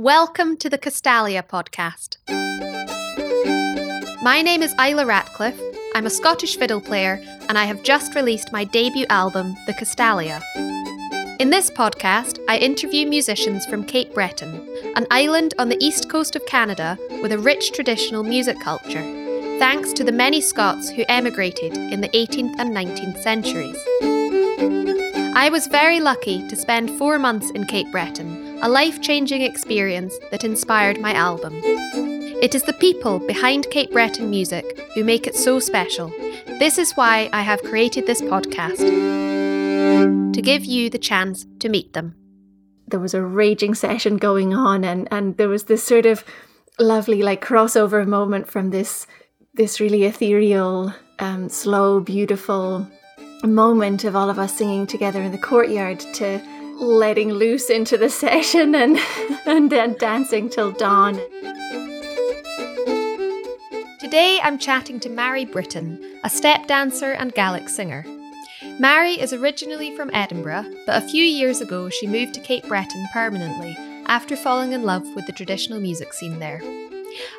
Welcome to the Castalia podcast. My name is Isla Ratcliff. I'm a Scottish fiddle player, and I have just released my debut album, The Castalia. In this podcast, I interview musicians from Cape Breton, an island on the east coast of Canada with a rich traditional music culture, thanks to the many Scots who emigrated in the 18th and 19th centuries. I was very lucky to spend four months in Cape Breton a life changing experience that inspired my album. It is the people behind Cape Breton music who make it so special. This is why I have created this podcast to give you the chance to meet them. There was a raging session going on, and, and there was this sort of lovely, like, crossover moment from this this really ethereal, um, slow, beautiful moment of all of us singing together in the courtyard to letting loose into the session and and then dancing till dawn. Today I'm chatting to Màiri Britton, a step dancer and Gaelic singer. Màiri is originally from Edinburgh, but a few years ago she moved to Cape Breton permanently after falling in love with the traditional music scene there.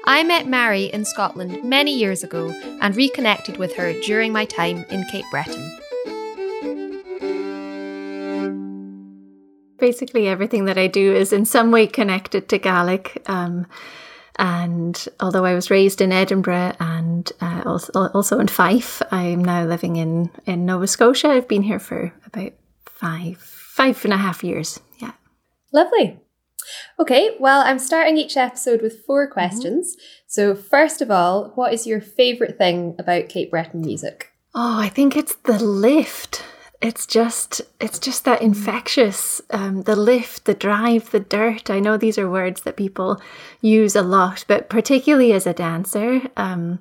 I met Màiri in Scotland many years ago and reconnected with her during my time in Cape Breton. Basically everything that I do is in some way connected to Gaelic. Um, and although I was raised in Edinburgh and uh, also, also in Fife, I'm now living in, in Nova Scotia. I've been here for about five, five and a half years. Yeah. Lovely. Okay, well, I'm starting each episode with four mm-hmm. questions. Mm-hmm. So, first of all, what is your favourite thing about Cape Breton music? Oh, I think it's the lift it's just it's just that infectious um, the lift the drive the dirt. I know these are words that people use a lot but particularly as a dancer um,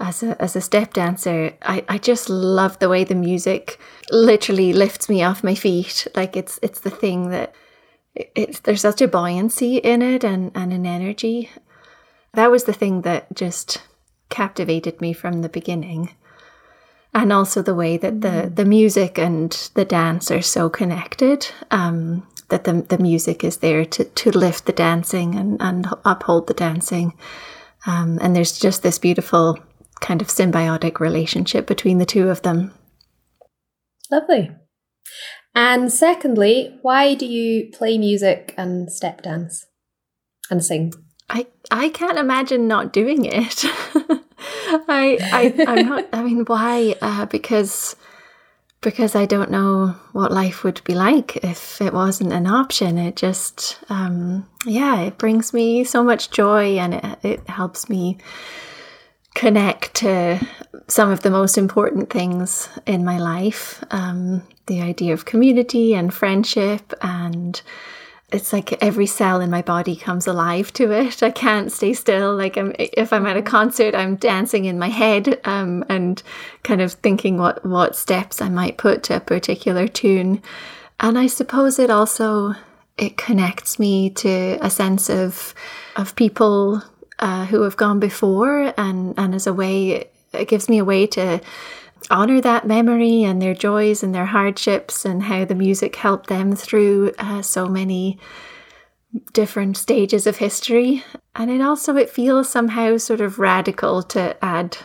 as a as a step dancer I, I just love the way the music literally lifts me off my feet. Like it's it's the thing that it's there's such a buoyancy in it and and an energy. That was the thing that just captivated me from the beginning and also the way that the mm. the music and the dance are so connected. Um, that the the music is there to to lift the dancing and and uphold the dancing, um, and there's just this beautiful kind of symbiotic relationship between the two of them. Lovely. And secondly, why do you play music and step dance and sing? I I can't imagine not doing it. I, I, I'm not. I mean, why? Uh, because because I don't know what life would be like if it wasn't an option. It just, um, yeah, it brings me so much joy and it, it helps me connect to some of the most important things in my life um, the idea of community and friendship and it's like every cell in my body comes alive to it. I can't stay still. Like I'm, if I'm at a concert, I'm dancing in my head um, and kind of thinking what what steps I might put to a particular tune. And I suppose it also it connects me to a sense of of people uh, who have gone before, and and as a way, it gives me a way to honor that memory and their joys and their hardships and how the music helped them through uh, so many different stages of history. And it also it feels somehow sort of radical to add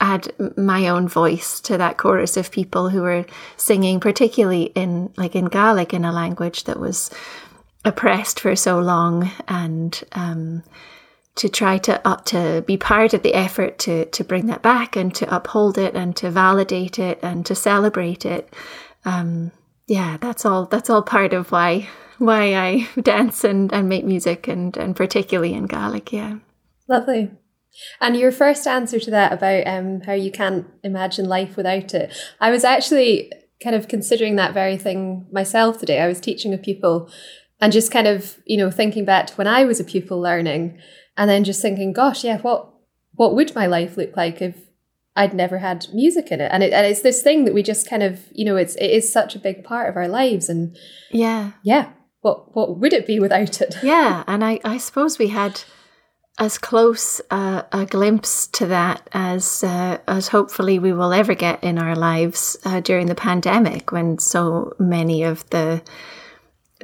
add my own voice to that chorus of people who were singing particularly in like in Gaelic in a language that was oppressed for so long and um, to try to uh, to be part of the effort to to bring that back and to uphold it and to validate it and to celebrate it. Um, yeah, that's all. That's all part of why why I dance and, and make music and and particularly in Gaelic. Yeah, lovely. And your first answer to that about um, how you can't imagine life without it, I was actually kind of considering that very thing myself today. I was teaching a pupil and just kind of, you know, thinking back to when I was a pupil learning and then just thinking, gosh, yeah, what what would my life look like if I'd never had music in it? And it and it's this thing that we just kind of, you know, it's it is such a big part of our lives, and yeah, yeah, what what would it be without it? Yeah, and I I suppose we had as close uh, a glimpse to that as uh, as hopefully we will ever get in our lives uh, during the pandemic when so many of the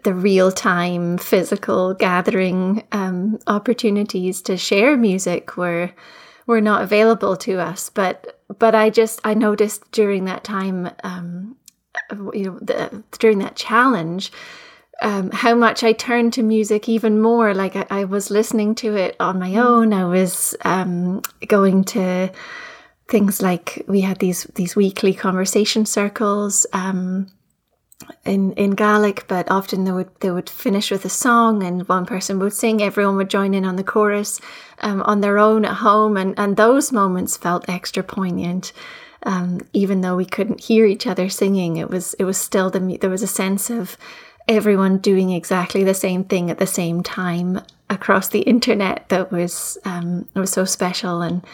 the real time physical gathering um, opportunities to share music were were not available to us. But but I just I noticed during that time, um, you know, the, during that challenge. Um, how much I turned to music even more. Like I, I, was listening to it on my own. I was um, going to things like we had these these weekly conversation circles. Um, in in Gaelic, but often they would they would finish with a song, and one person would sing. Everyone would join in on the chorus um, on their own at home, and and those moments felt extra poignant. Um, even though we couldn't hear each other singing, it was it was still the there was a sense of everyone doing exactly the same thing at the same time across the internet that was um, was so special and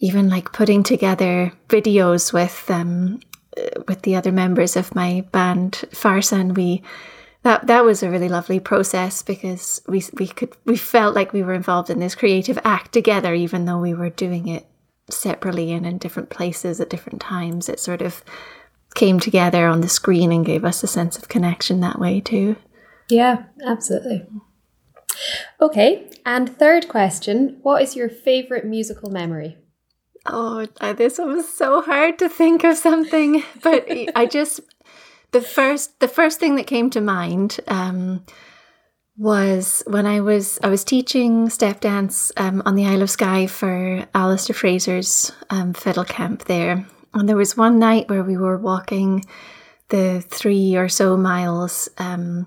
even like putting together videos with um, with the other members of my band Farsan, we that that was a really lovely process because we we could we felt like we were involved in this creative act together, even though we were doing it separately and in different places at different times. It sort of came together on the screen and gave us a sense of connection that way too. Yeah, absolutely. Okay, and third question: What is your favorite musical memory? Oh, this one was so hard to think of something, but I just the first the first thing that came to mind um, was when I was I was teaching step dance um, on the Isle of Skye for Alasdair Fraser's um, fiddle camp there, and there was one night where we were walking the three or so miles um,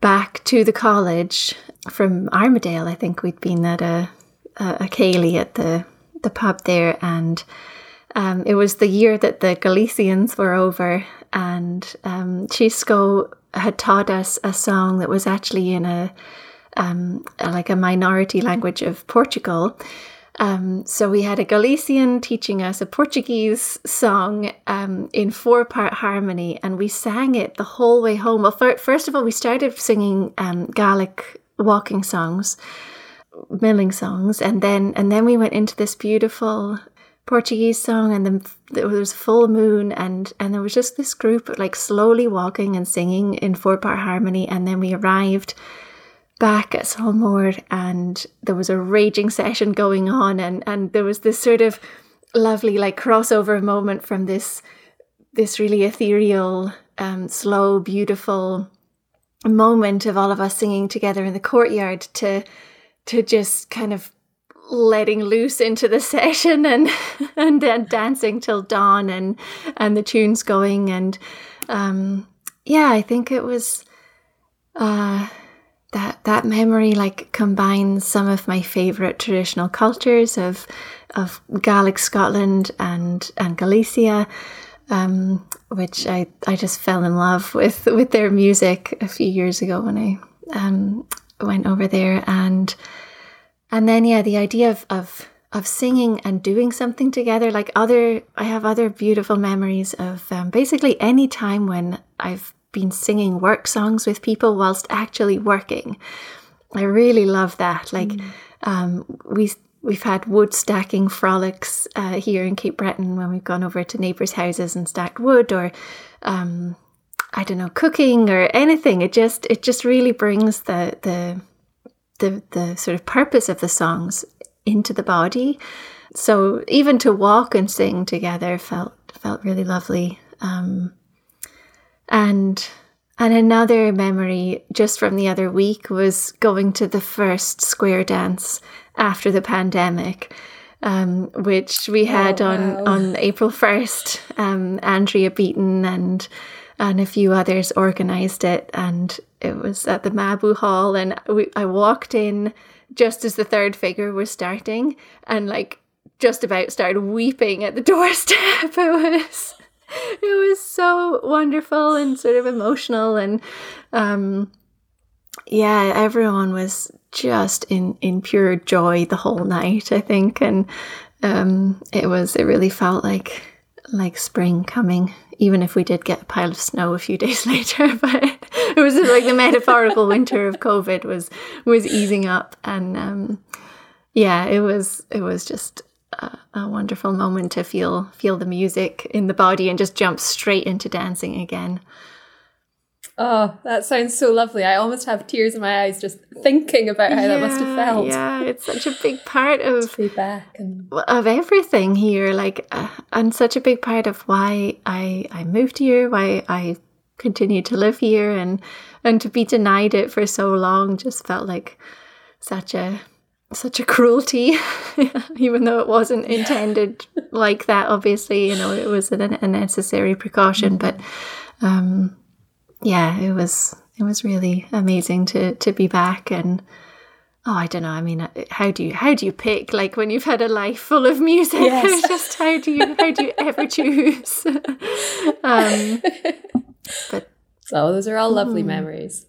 back to the college from Armadale. I think we'd been at a a, a Céilí at the the pub there, and um, it was the year that the Galicians were over, and um, Chisco had taught us a song that was actually in a, um, like a minority language of Portugal. Um, so we had a Galician teaching us a Portuguese song um, in four part harmony, and we sang it the whole way home. Well, first of all, we started singing um, Gaelic walking songs, milling songs, and then and then we went into this beautiful Portuguese song, and then there was full moon, and and there was just this group like slowly walking and singing in four part harmony, and then we arrived back at Sabhal Mòr, and there was a raging session going on, and and there was this sort of lovely like crossover moment from this this really ethereal, um, slow, beautiful moment of all of us singing together in the courtyard to to just kind of letting loose into the session and and then dancing till dawn and and the tunes going. And um yeah i think it was uh that that memory like combines some of my favorite traditional cultures of of Gaelic Scotland and and Galicia um, which I, I just fell in love with with their music a few years ago when I um, went over there and and then yeah the idea of of of singing and doing something together like other i have other beautiful memories of um, basically any time when i've been singing work songs with people whilst actually working i really love that like mm. um, we we've had wood stacking frolics uh, here in cape breton when we've gone over to neighbors houses and stacked wood or um, i don't know cooking or anything it just it just really brings the the the the sort of purpose of the songs into the body. So even to walk and sing together felt felt really lovely. Um, and and another memory just from the other week was going to the first square dance after the pandemic, um, which we had oh, wow. on on April first. Um, Andrea Beaton and and a few others organised it, and it was at the Mabou Hall, and we, I walked in just as the third figure was starting, and like just about started weeping at the doorstep. It was it was so wonderful and sort of emotional, and um, yeah, everyone was just in in pure joy the whole night. I think, and um, it was it really felt like like spring coming even if we did get a pile of snow a few days later. But it was like the metaphorical winter of COVID was was easing up, and um, yeah, it was it was just a, a, wonderful moment to feel feel the music in the body and just jump straight into dancing again. Oh, that sounds so lovely. I almost have tears in my eyes just thinking about how yeah, that must have felt. Yeah, it's such a big part of back and of everything here. Like, uh, and such a big part of why I I moved here, why I continue to live here, and and to be denied it for so long just felt like such a such a cruelty, even though it wasn't intended like that. Obviously, you know, it was a, a necessary precaution, but um, yeah, it was it was really amazing to to be back and. Oh, I don't know. I mean, uh, how do you how do you pick like when you've had a life full of music? Yes. just how do you how do you ever choose? um, but so those are all lovely mm. memories.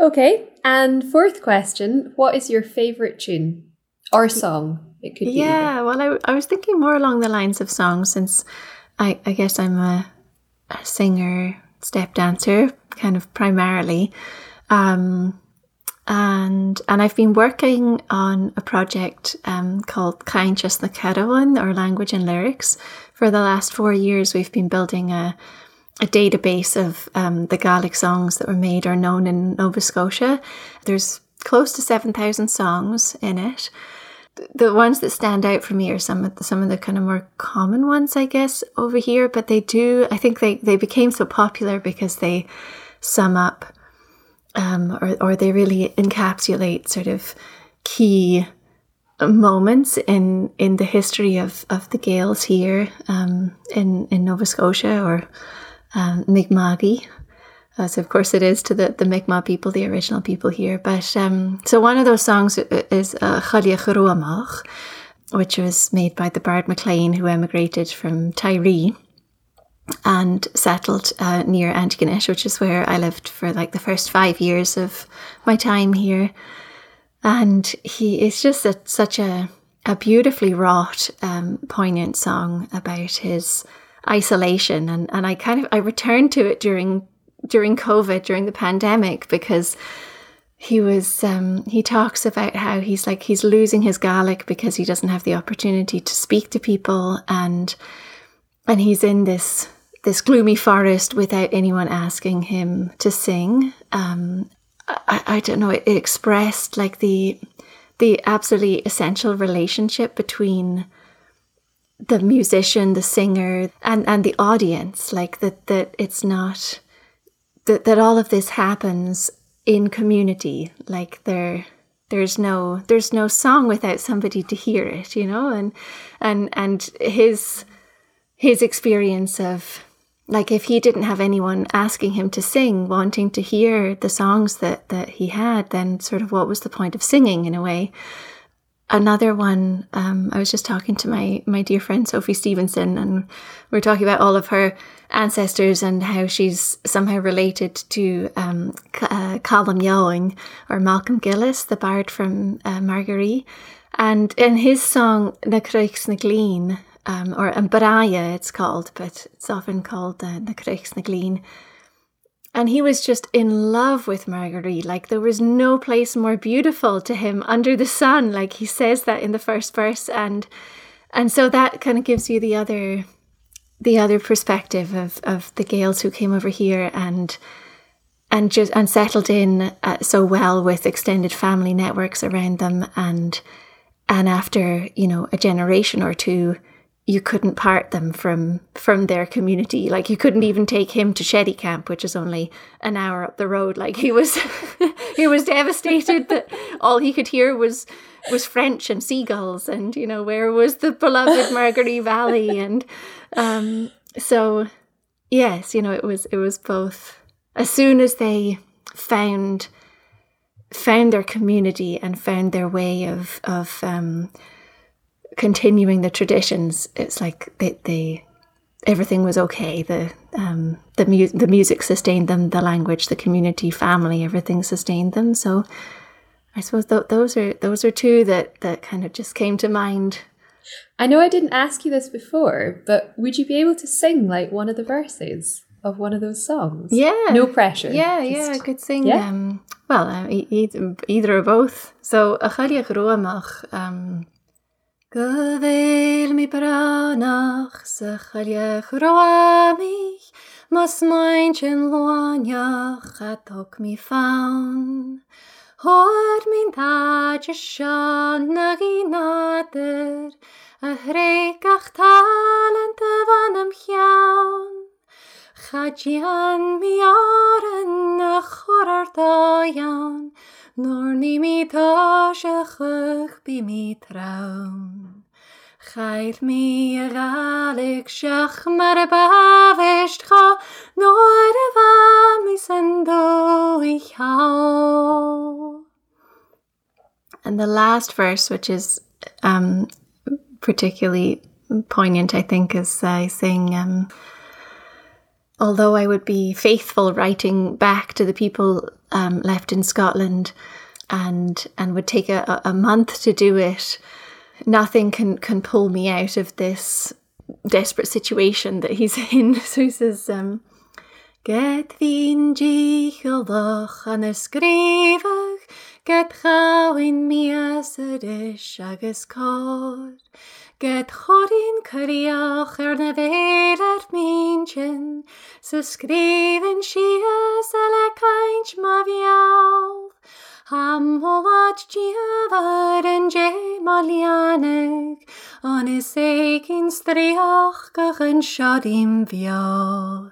Okay, and fourth question: What is your favorite tune or song? It could be. Yeah, well, I, I was thinking more along the lines of songs since I I guess I'm a, a singer step dancer, kind of primarily. Um, and and I've been working on a project um, called Cainteas na Caravan or Language and Lyrics for the last four years. We've been building a a database of um, the Gaelic songs that were made or known in Nova Scotia. There's close to seven thousand songs in it the ones that stand out for me are some of the, some of the kind of more common ones, I guess, over here. But they do, I think they, they became so popular because they sum up um, or, or they really encapsulate sort of key moments in in the history of, of the Gaels here um, in, in Nova Scotia or um, as of course it is to the, the Mi'kmaq people, the original people here. But um, so one of those songs is uh, Chalia which was made by the Bard MacLean who emigrated from Tiree and settled uh, near Antigonish, which is where I lived for like the first five years of my time here. And he is just a, such a, a beautifully wrought, um, poignant song about his isolation. And, and I kind of I returned to it during during COVID, during the pandemic, because he was um, he talks about how he's like he's losing his Gaelic because he doesn't have the opportunity to speak to people and and he's in this this gloomy forest without anyone asking him to sing. Um, I, I don't know. It, it expressed like the the absolutely essential relationship between the musician, the singer, and and the audience. Like that that it's not that, that all of this happens in community like there there's no there's no song without somebody to hear it you know? And and and his his experience of like if he didn't have anyone asking him to sing wanting to hear the songs that that he had then sort of what was the point of singing in a way? Another one um, i was just talking to my my dear friend sophie stevenson and we are talking about all of her ancestors and how she's somehow related to um, uh, Callum or Malcolm Gillis, the bard from uh, Margaree. And in his song, Na Gleen, um, or Baraya it's called, but it's often called uh, Na Gleen. And he was just in love with Margaree. Like there was no place more beautiful to him under the sun. Like he says that in the first verse. And and so that kind of gives you the other the other perspective of, of the Gaels who came over here and and just and settled in uh, so well with extended family networks around them and and after you know a generation or two you couldn't part them from from their community. Like you couldn't even take him to Chéticamp which is only an hour up the road. Like he was he was devastated that all he could hear was was French and seagulls and you know where was the beloved Margaree Valley? And um, so yes, you know, it was it was both. As soon as they found found their community and found their way of of um, continuing the traditions, it's like they, they everything was okay. The um, the mu- the music sustained them, the language, the community, family, everything sustained them. So I suppose th- those are those are two that that kind of just came to mind I know I didn't ask you this before, but would you be able to sing like one of the verses of one of those songs? Yeah. No pressure. Yeah, just, yeah, I could sing. Yeah? Um, well, uh, either, either or both. So, A' Choille Ghruamach. Um, Gyfeil mi branach, sa chaliach roamich, mas maint in láineach a tug mi fan. Hoir mín táidir seán na í náidir, a hréach talanta bhanam chean. Chadían mi se chuch bí mí tram. Chaid mí a galig seach mar a bahéist cha nóir a bha mi san dó i. And the last verse, which is um, particularly poignant, I think, is I uh, sing, um, although I would be faithful writing back to the people um, left in Scotland and and would take a, a month to do it, nothing can can pull me out of this desperate situation that he's in. So he says, um, Get hín díchalach an er scrífach, get chaáin mías a dis agus cód. Get choín choíoch ar na bhéad mísin, sa Sysgrifyn sias ale caint ma fiawdd, Am olad diafar yn je malianeg, Onis eig un striach gach yn siod im fiawdd.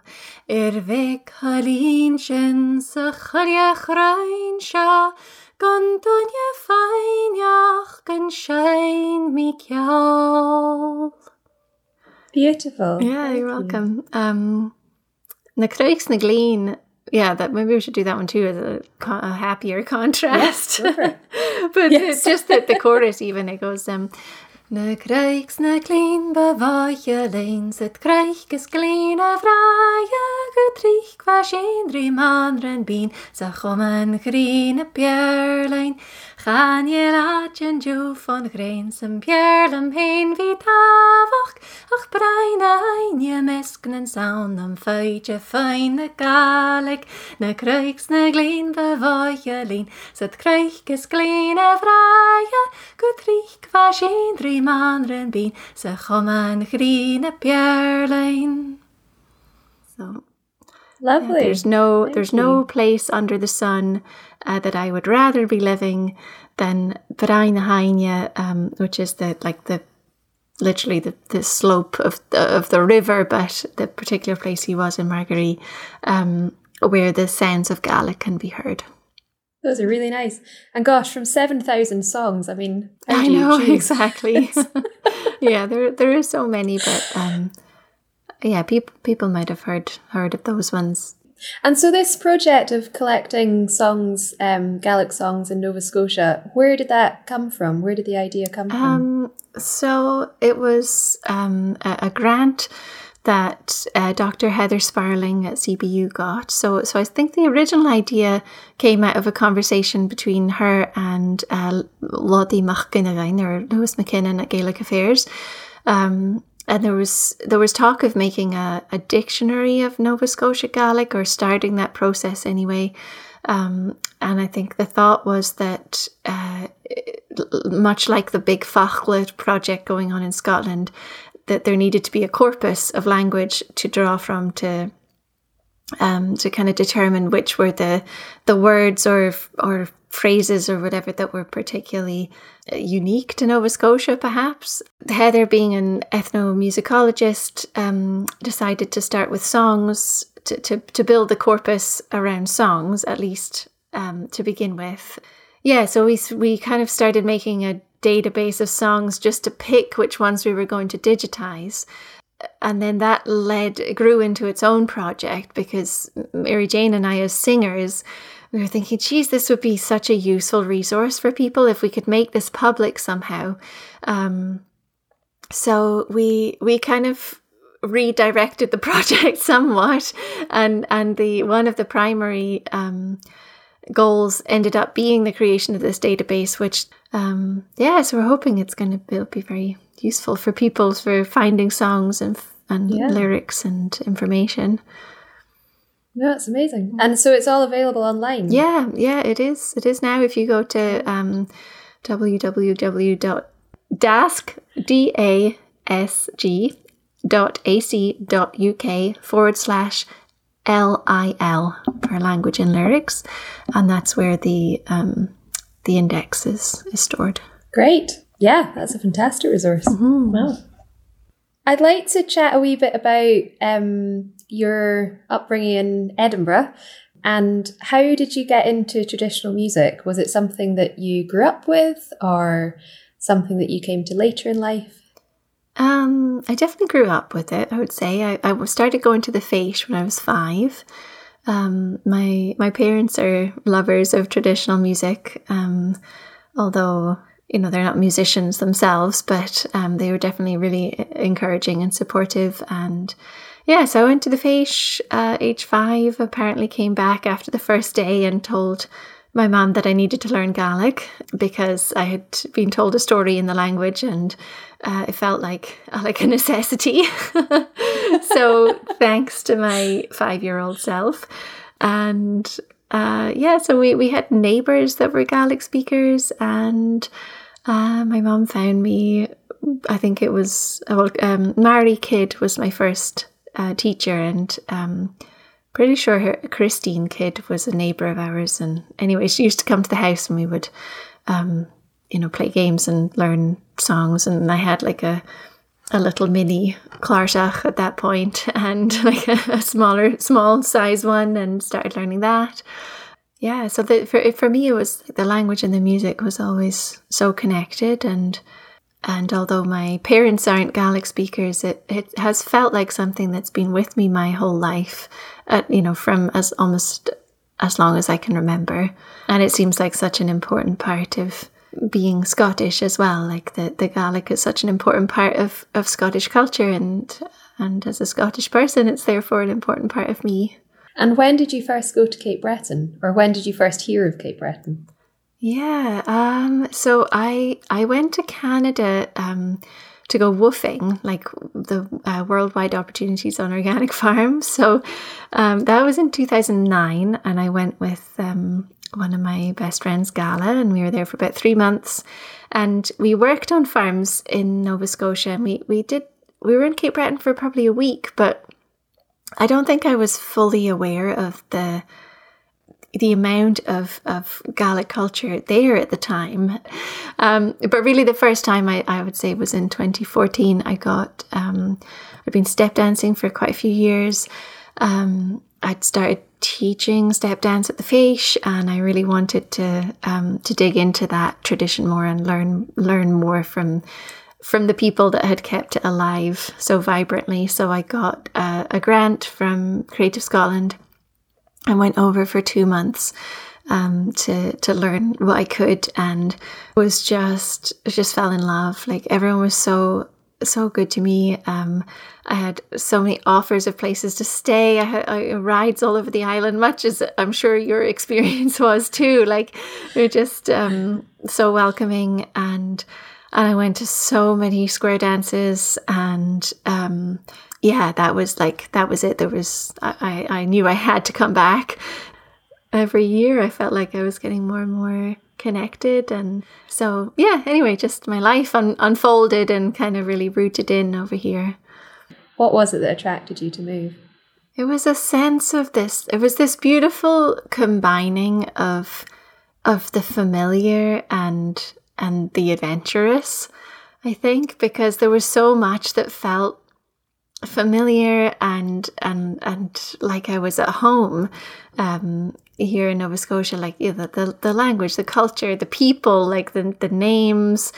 Ir feg hylun sy'n sychriach rhain sia, Gan dynia ffeiniach gan siein mi ciawdd. Beautiful. Yeah, Thank you're welcome. Um, na craigs na glín yeah, that maybe we should do that one too as a, a happier contrast. Yes, but yes. it's just that the chorus even it goes um Na kreiks na clean bewache leins het kreich ges klein a vraie getrich qua sin drie maandren bien sa chom een grine pierlein Gaan je laatjen jou van grenzen bjerlem heen wie tavoch, ach breine heinje mesknen sound am feitje feine kalik, ne kruiks ne gleen je leen, zet kruikes kleine vrije, Goed riek was in drie manren bin, ze gommen griene bjerlijn. Zo. Lovely. Yeah, there's no Thank there's you. no place under the sun uh, that I would rather be living than Brain um, which is the like the literally the, the slope of the, of the river, but the particular place he was in Margaree, um, where the sounds of Gaelic can be heard. Those are really nice. And gosh, from 7,000 songs, I mean, I know, exactly. yeah, there there are so many, but um, yeah, people people might have heard heard of those ones. And so this project of collecting songs, um, Gaelic songs in Nova Scotia, where did that come from? Where did the idea come from? Um, so it was um, a, a grant that uh, Dr. Heather Sparling at CBU got. So, so I think the original idea came out of a conversation between her and uh, Lodaidh McKinnon or Lewis McKinnon at Gaelic Affairs. Um, and there was there was talk of making a, a dictionary of Nova Scotia Gaelic or starting that process anyway. Um, and I think the thought was that, uh, much like the big Faclair project going on in Scotland, that there needed to be a corpus of language to draw from to um, to kind of determine which were the the words or or phrases or whatever that were particularly uh, unique to Nova Scotia, perhaps. Heather, being an ethnomusicologist, um, decided to start with songs to, to, to build the corpus around songs, at least um, to begin with. Yeah, so we, we kind of started making a database of songs just to pick which ones we were going to digitize. And then that led, grew into its own project because Mary Jane and I, as singers, we were thinking, geez, this would be such a useful resource for people if we could make this public somehow. Um, so we we kind of redirected the project somewhat, and and the one of the primary um, goals ended up being the creation of this database, which, um, yeah, so we're hoping it's going to be very useful for people for finding songs and, and yeah. lyrics and information. No, it's amazing. And so it's all available online. Yeah, yeah, it is. It is now. If you go to um, www.dasg.ac.uk forward slash L-I-L for language and lyrics, and that's where the um, the index is, is stored. Great. Yeah, that's a fantastic resource. Mm-hmm. Wow. I'd like to chat a wee bit about um, your upbringing in Edinburgh and how did you get into traditional music? Was it something that you grew up with or something that you came to later in life? Um, I definitely grew up with it. I would say I, I started going to the Fèis when I was five. Um, my my parents are lovers of traditional music, um, although you know they're not musicians themselves, but um, they were definitely really encouraging and supportive. And yeah, so I went to the Fèis uh, age five. Apparently, came back after the first day and told my mum that I needed to learn Gaelic because I had been told a story in the language and uh, it felt like uh, like a necessity. so thanks to my five year old self, and uh, yeah, so we we had neighbours that were Gaelic speakers, and uh, my mum found me. I think it was well, um, Mary Kidd was my first uh, teacher, and um, pretty sure her Christine Kidd was a neighbour of ours. And anyway, she used to come to the house, and we would. Um, you know, play games and learn songs. And I had like a a little mini clàrsach at that point and like a, a, smaller small size one and started learning that yeah so the, for, for me it was the language and the music was always so connected and and although my parents aren't Gaelic speakers it, it has felt like something that's been with me my whole life at, you know from as almost as long as I can remember and it seems like such an important part of being Scottish as well. Like the, the Gaelic is such an important part of, of Scottish culture and and as a Scottish person it's therefore an important part of me. And when did you first go to Cape Breton? Or when did you first hear of Cape Breton? Yeah, um, so I I went to Canada um, to go woofing, like the uh, worldwide opportunities on organic farms. So um, that was in 2009, and I went with um, one of my best friends, Gala, and we were there for about three months. And we worked on farms in Nova Scotia, and we, we did we were in Cape Breton for probably a week, but I don't think I was fully aware of the the amount of, of Gaelic culture there at the time. Um, but really, the first time I, I would say was in 2014. I got, um, I'd been step dancing for quite a few years. Um, I'd started teaching step dance at the Fèis, and I really wanted to um, to dig into that tradition more and learn learn more from from the people that had kept it alive so vibrantly. So I got a grant from Creative Scotland and went over for two months um, to to learn what I could, and was just just fell in love. Like everyone was so so good to me. Um, I had so many offers of places to stay. I had I, rides all over the island, much as I'm sure your experience was too. Like they're just um, so welcoming, and and I went to so many square dances, and um, yeah, that was like that was it. There was I I knew I had to come back every year. I felt like I was getting more and more connected. And so, yeah, anyway, just my life un- unfolded and kind of really rooted in over here. What was it that attracted you to move? It was a sense of this, it was this beautiful combining of of the familiar and and the adventurous i think because there was so much that felt familiar and and and like i was at home um here in Nova Scotia, like you know, the, the language, the culture, the people, like the the names,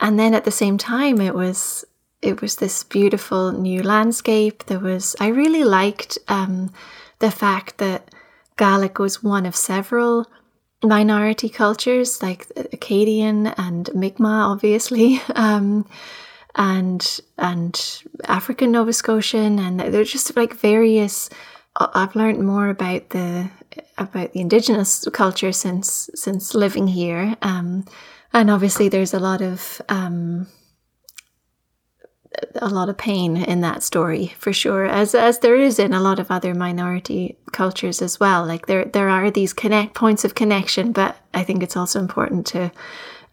and then at the same time, it was it was this beautiful new landscape. There was I really liked um, the fact that Gaelic was one of several minority cultures, like Acadian and Mi'kmaq, obviously. Um, and and African Nova Scotian, and they're just like various. I've learned more about the about the indigenous culture since since living here, um, and obviously there's a lot of um, a lot of pain in that story for sure, as as there is in a lot of other minority cultures as well. Like there there are these connect points of connection, but I think it's also important to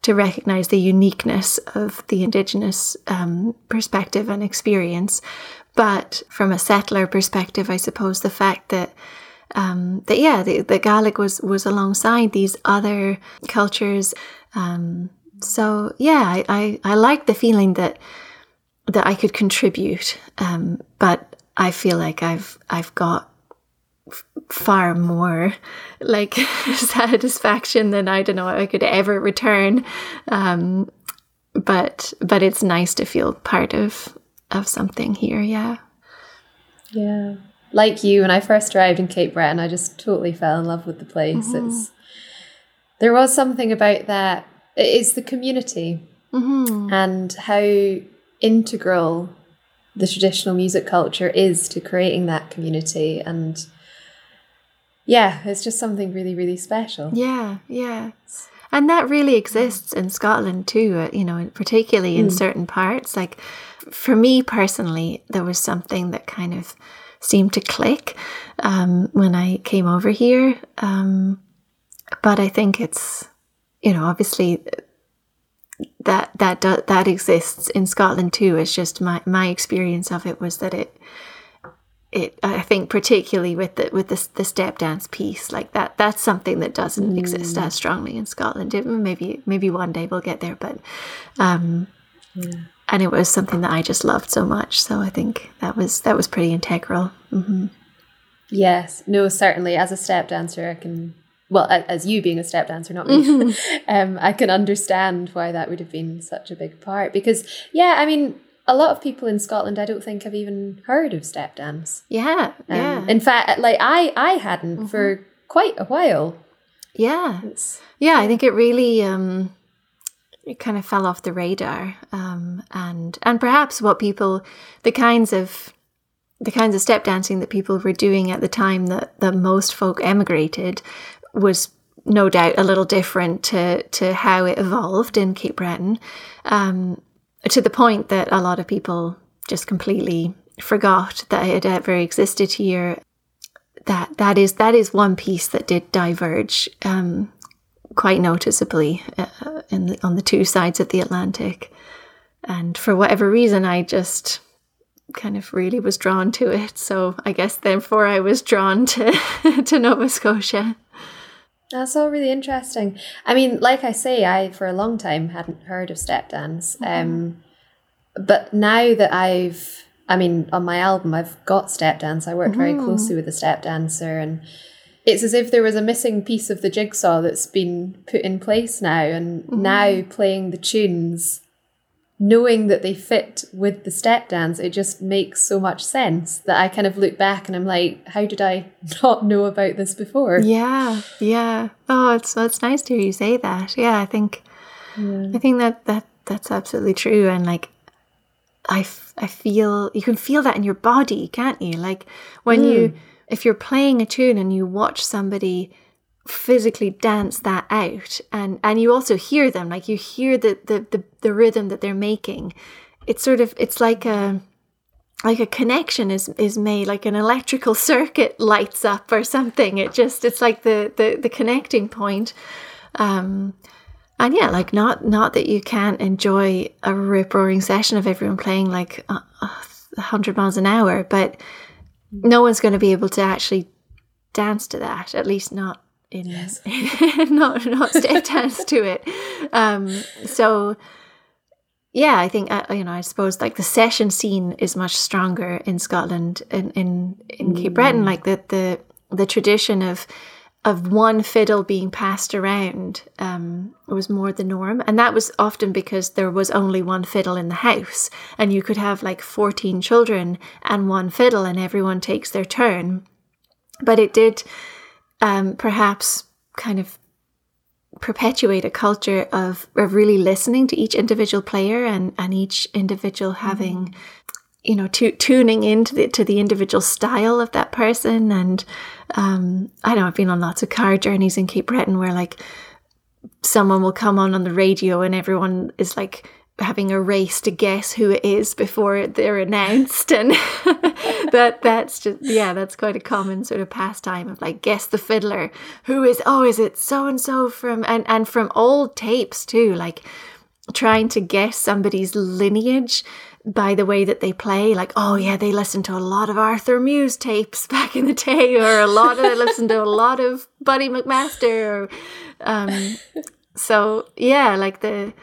to recognize the uniqueness of the indigenous um, perspective and experience. But from a settler perspective, I suppose the fact that um, that yeah, the, the Gaelic was was alongside these other cultures. Um, so yeah, I, I, I like the feeling that that I could contribute, um, but I feel like I've I've got f- far more like satisfaction than I don't know I could ever return. Um, but but it's nice to feel part of of something here. Yeah. Yeah. Like you, when I first arrived in Cape Breton, I just totally fell in love with the place. Mm-hmm. It's there was something about that. It's the community mm-hmm. and how integral the traditional music culture is to creating that community and yeah it's just something really really special yeah yeah and that really exists in Scotland too uh, you know particularly in mm. certain parts like for me personally there was something that kind of seemed to click um, when I came over here um, but I think it's you know obviously that that that exists in Scotland too. It's just my my experience of it was that it it I think particularly with the with the the step dance piece like that that's something that doesn't mm. exist as strongly in Scotland. It, maybe maybe one day we'll get there, but um, yeah. and it was something that I just loved so much. So I think that was that was pretty integral. Mm-hmm. Yes, no, certainly as a step dancer, I can well, as you being a step dancer, not me, mm-hmm. um, I can understand why that would have been such a big part. Because, yeah, I mean, a lot of people in Scotland, I don't think have even heard of step dance. Yeah, um, yeah. In fact, like I, I hadn't mm-hmm. for quite a while. Yeah, it's, yeah. I think it really, um, it kind of fell off the radar, um, and and perhaps what people, the kinds of the kinds of step dancing that people were doing at the time that, that most folk emigrated was no doubt a little different to to how it evolved in Cape Breton, um, to the point that a lot of people just completely forgot that it ever existed here. That that is that is one piece that did diverge um, quite noticeably uh, the, on the two sides of the Atlantic, and for whatever reason, I just kind of really was drawn to it. So I guess therefore I was drawn to to Nova Scotia. That's all really interesting. I mean, like I say, I for a long time hadn't heard of step dance. Mm-hmm. Um, but now that I've, I mean, on my album, I've got step dance. I worked mm-hmm. very closely with a step dancer, and it's as if there was a missing piece of the jigsaw that's been put in place now. And mm-hmm. now playing the tunes knowing that they fit with the step dance, it just makes so much sense that I kind of look back and I'm like, how did I not know about this before? Yeah, yeah. Oh, it's it's nice to hear you say that. Yeah, I think yeah. I think that that that's absolutely true. And like, I, f- I feel you can feel that in your body, can't you? Like when mm. you if you're playing a tune and you watch somebody physically dance that out. And and you also hear them like you hear the the the, the rhythm that they're making. It's sort of it's like a like a connection is is made like an electrical circuit lights up or something. It just it's like the the, the connecting point. Um and yeah like not not that you can't enjoy a rip roaring session of everyone playing like a, a hundred miles an hour but no one's going to be able to actually dance to that at least not in yes. not not step dance to it. Um, so yeah, I think uh, you know. I suppose like the session scene is much stronger in Scotland in in, in Cape Breton. Mm. Like the the the tradition of of one fiddle being passed around um, was more the norm, and that was often because there was only one fiddle in the house, and you could have like fourteen children and one fiddle, and everyone takes their turn. But it did um, perhaps kind of perpetuate a culture of, of really listening to each individual player and, and each individual mm-hmm. having mm-hmm. you know tu- tuning into the to the individual style of that person and um, I know I've been on lots of car journeys in Cape Breton where like someone will come on on the radio and everyone is like having a race to guess who it is before they're announced and that that's just yeah that's quite a common sort of pastime of like guess the fiddler who is oh is it so and so from and and from old tapes too like trying to guess somebody's lineage by the way that they play. Like, oh yeah, they listened to a lot of Arthur Muise tapes back in the day, or a lot of they listened to a lot of Buddy McMaster. Or, um, so yeah, like the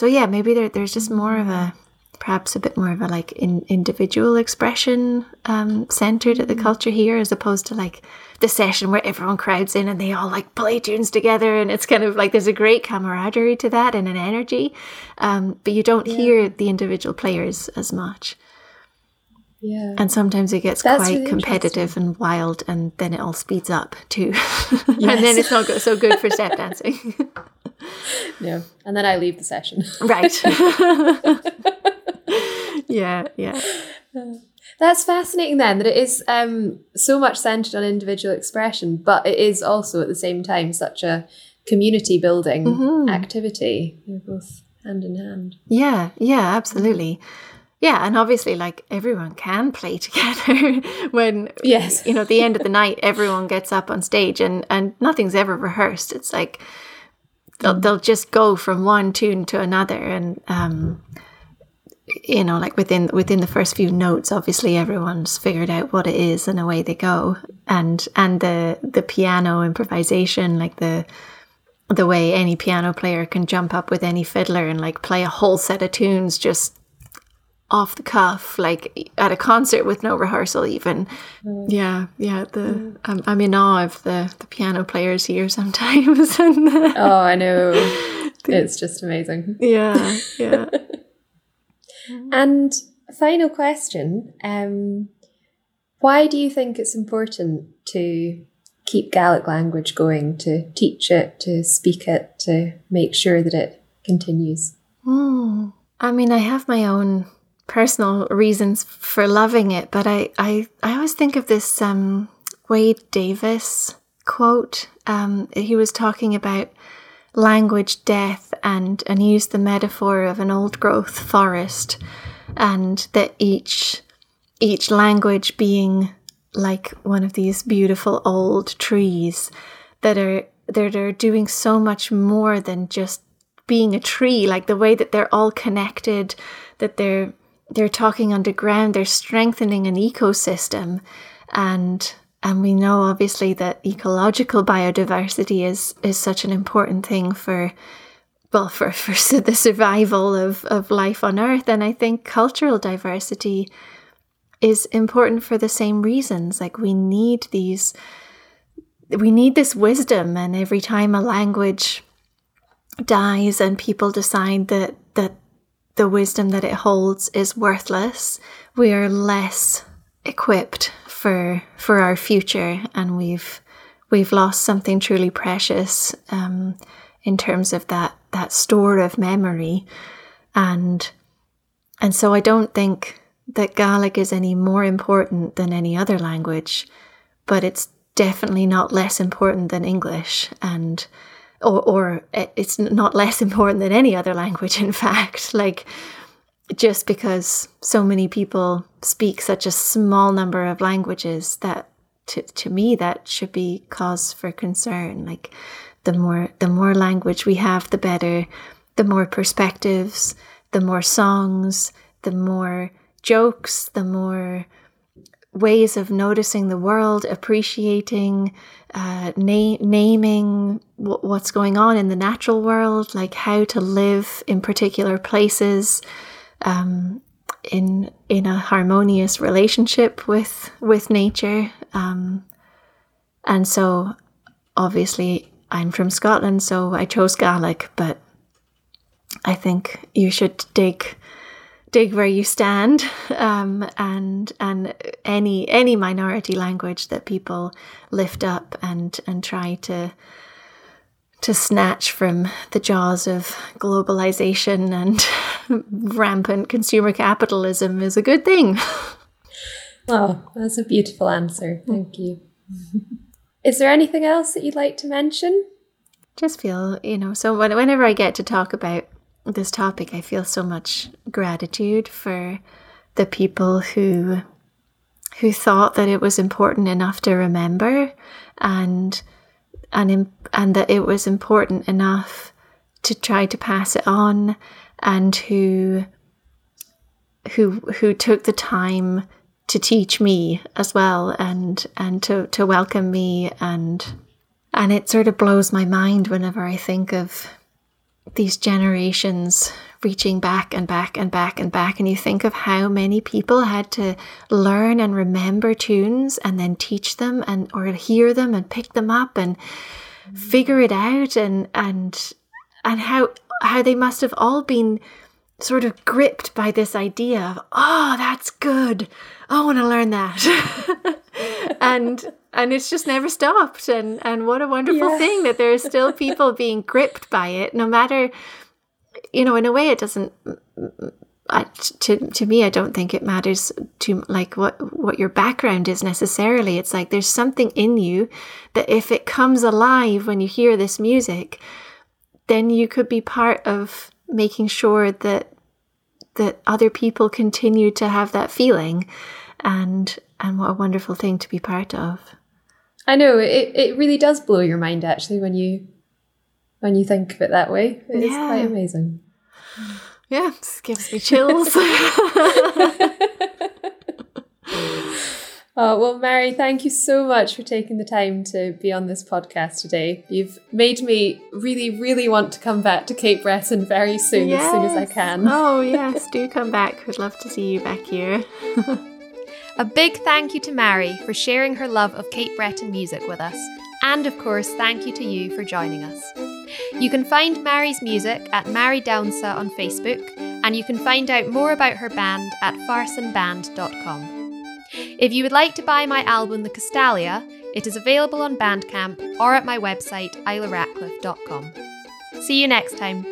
so yeah, maybe there, there's just more of a perhaps a bit more of a like in, individual expression um, centered at the mm. culture here as opposed to like the session where everyone crowds in and they all like play tunes together and it's kind of like there's a great camaraderie to that and an energy. Um, but you don't yeah. hear the individual players as much. Yeah. And sometimes it gets That's quite really competitive and wild and then it all speeds up too. And then it's not so good for step dancing no and then i leave the session right yeah, yeah. That's fascinating then that it is um, so much centered on individual expression, but it is also at the same time such a community building mm-hmm. activity. They're both hand in hand. Yeah, yeah, absolutely. Yeah, and obviously, like everyone can play together when, yes, you know, at the end of the night, everyone gets up on stage and and nothing's ever rehearsed. It's like they'll they'll just go from one tune to another, and um, you know like within within the first few notes obviously everyone's figured out what it is and away they go. And and the the piano improvisation like the the way any piano player can jump up with any fiddler and like play a whole set of tunes just off the cuff like at a concert with no rehearsal even mm. yeah yeah the mm. I'm, I'm in awe of the the piano players here sometimes and the, oh i know it's just amazing yeah yeah. And final question um, Why do you think it's important to keep Gaelic language going, to teach it, to speak it, to make sure that it continues? Mm. I mean, I have my own personal reasons for loving it, but I, I, I always think of this um, Wade Davis quote. Um, he was talking about language death and and used the metaphor of an old growth forest and that each each language being like one of these beautiful old trees that are that are doing so much more than just being a tree like the way that they're all connected that they're they're talking underground they're strengthening an ecosystem and and we know obviously that ecological biodiversity is is such an important thing for well for, for the survival of, of life on earth and i think cultural diversity is important for the same reasons. Like we need these we need this wisdom and every time a language dies and people decide that that the wisdom that it holds is worthless. We are less equipped for for our future, and we've we've lost something truly precious um, in terms of that that store of memory, and and so I don't think that Gaelic is any more important than any other language, but it's definitely not less important than English, and or or it's not less important than any other language. In fact, like just because so many people speak such a small number of languages that to, to me that should be cause for concern like the more the more language we have the better the more perspectives the more songs the more jokes the more ways of noticing the world appreciating uh, na- naming w- what's going on in the natural world like how to live in particular places um, in in a harmonious relationship with with nature. Um, and so, obviously, I'm from Scotland, so I chose Gaelic. But I think you should dig dig where you stand, um, and and any any minority language that people lift up and and try to to snatch from the jaws of globalization and rampant consumer capitalism is a good thing. Oh, that's a beautiful answer. Thank you. Is there anything else that you'd like to mention? Just feel, you know, so whenever I get to talk about this topic, I feel so much gratitude for the people who who thought that it was important enough to remember and and and that it was important enough to try to pass it on and who who who took the time to teach me as well and and to to welcome me and and it sort of blows my mind whenever I think of these generations reaching back and back and back and back and you think of how many people had to learn and remember tunes and then teach them and or hear them and pick them up and figure it out and and and how how they must have all been sort of gripped by this idea of oh that's good. I want to learn that. And and it's just never stopped. And and what a wonderful yeah. thing that there are still people being gripped by it no matter you know in a way it doesn't I, to to me I don't think it matters to like what what your background is necessarily. It's like there's something in you that if it comes alive when you hear this music then you could be part of making sure that that other people continue to have that feeling and and what a wonderful thing to be part of. I know it, it really does blow your mind actually when you when you think of it that way. It's yeah. quite amazing. Yeah this gives me chills Oh, well, Màiri, thank you so much for taking the time to be on this podcast today. You've made me really, really want to come back to Cape Breton very soon, yes. as soon as I can. Oh, yes, do come back. We'd love to see you back here. A big thank you to Màiri for sharing her love of Cape Breton music with us. And of course, thank you to you for joining us. You can find Màiri's music at Màiri Downsa on Facebook, and you can find out more about her band at farsonband.com. If you would like to buy my album, The Castalia, it is available on Bandcamp or at my website, islaratcliff.com. See you next time.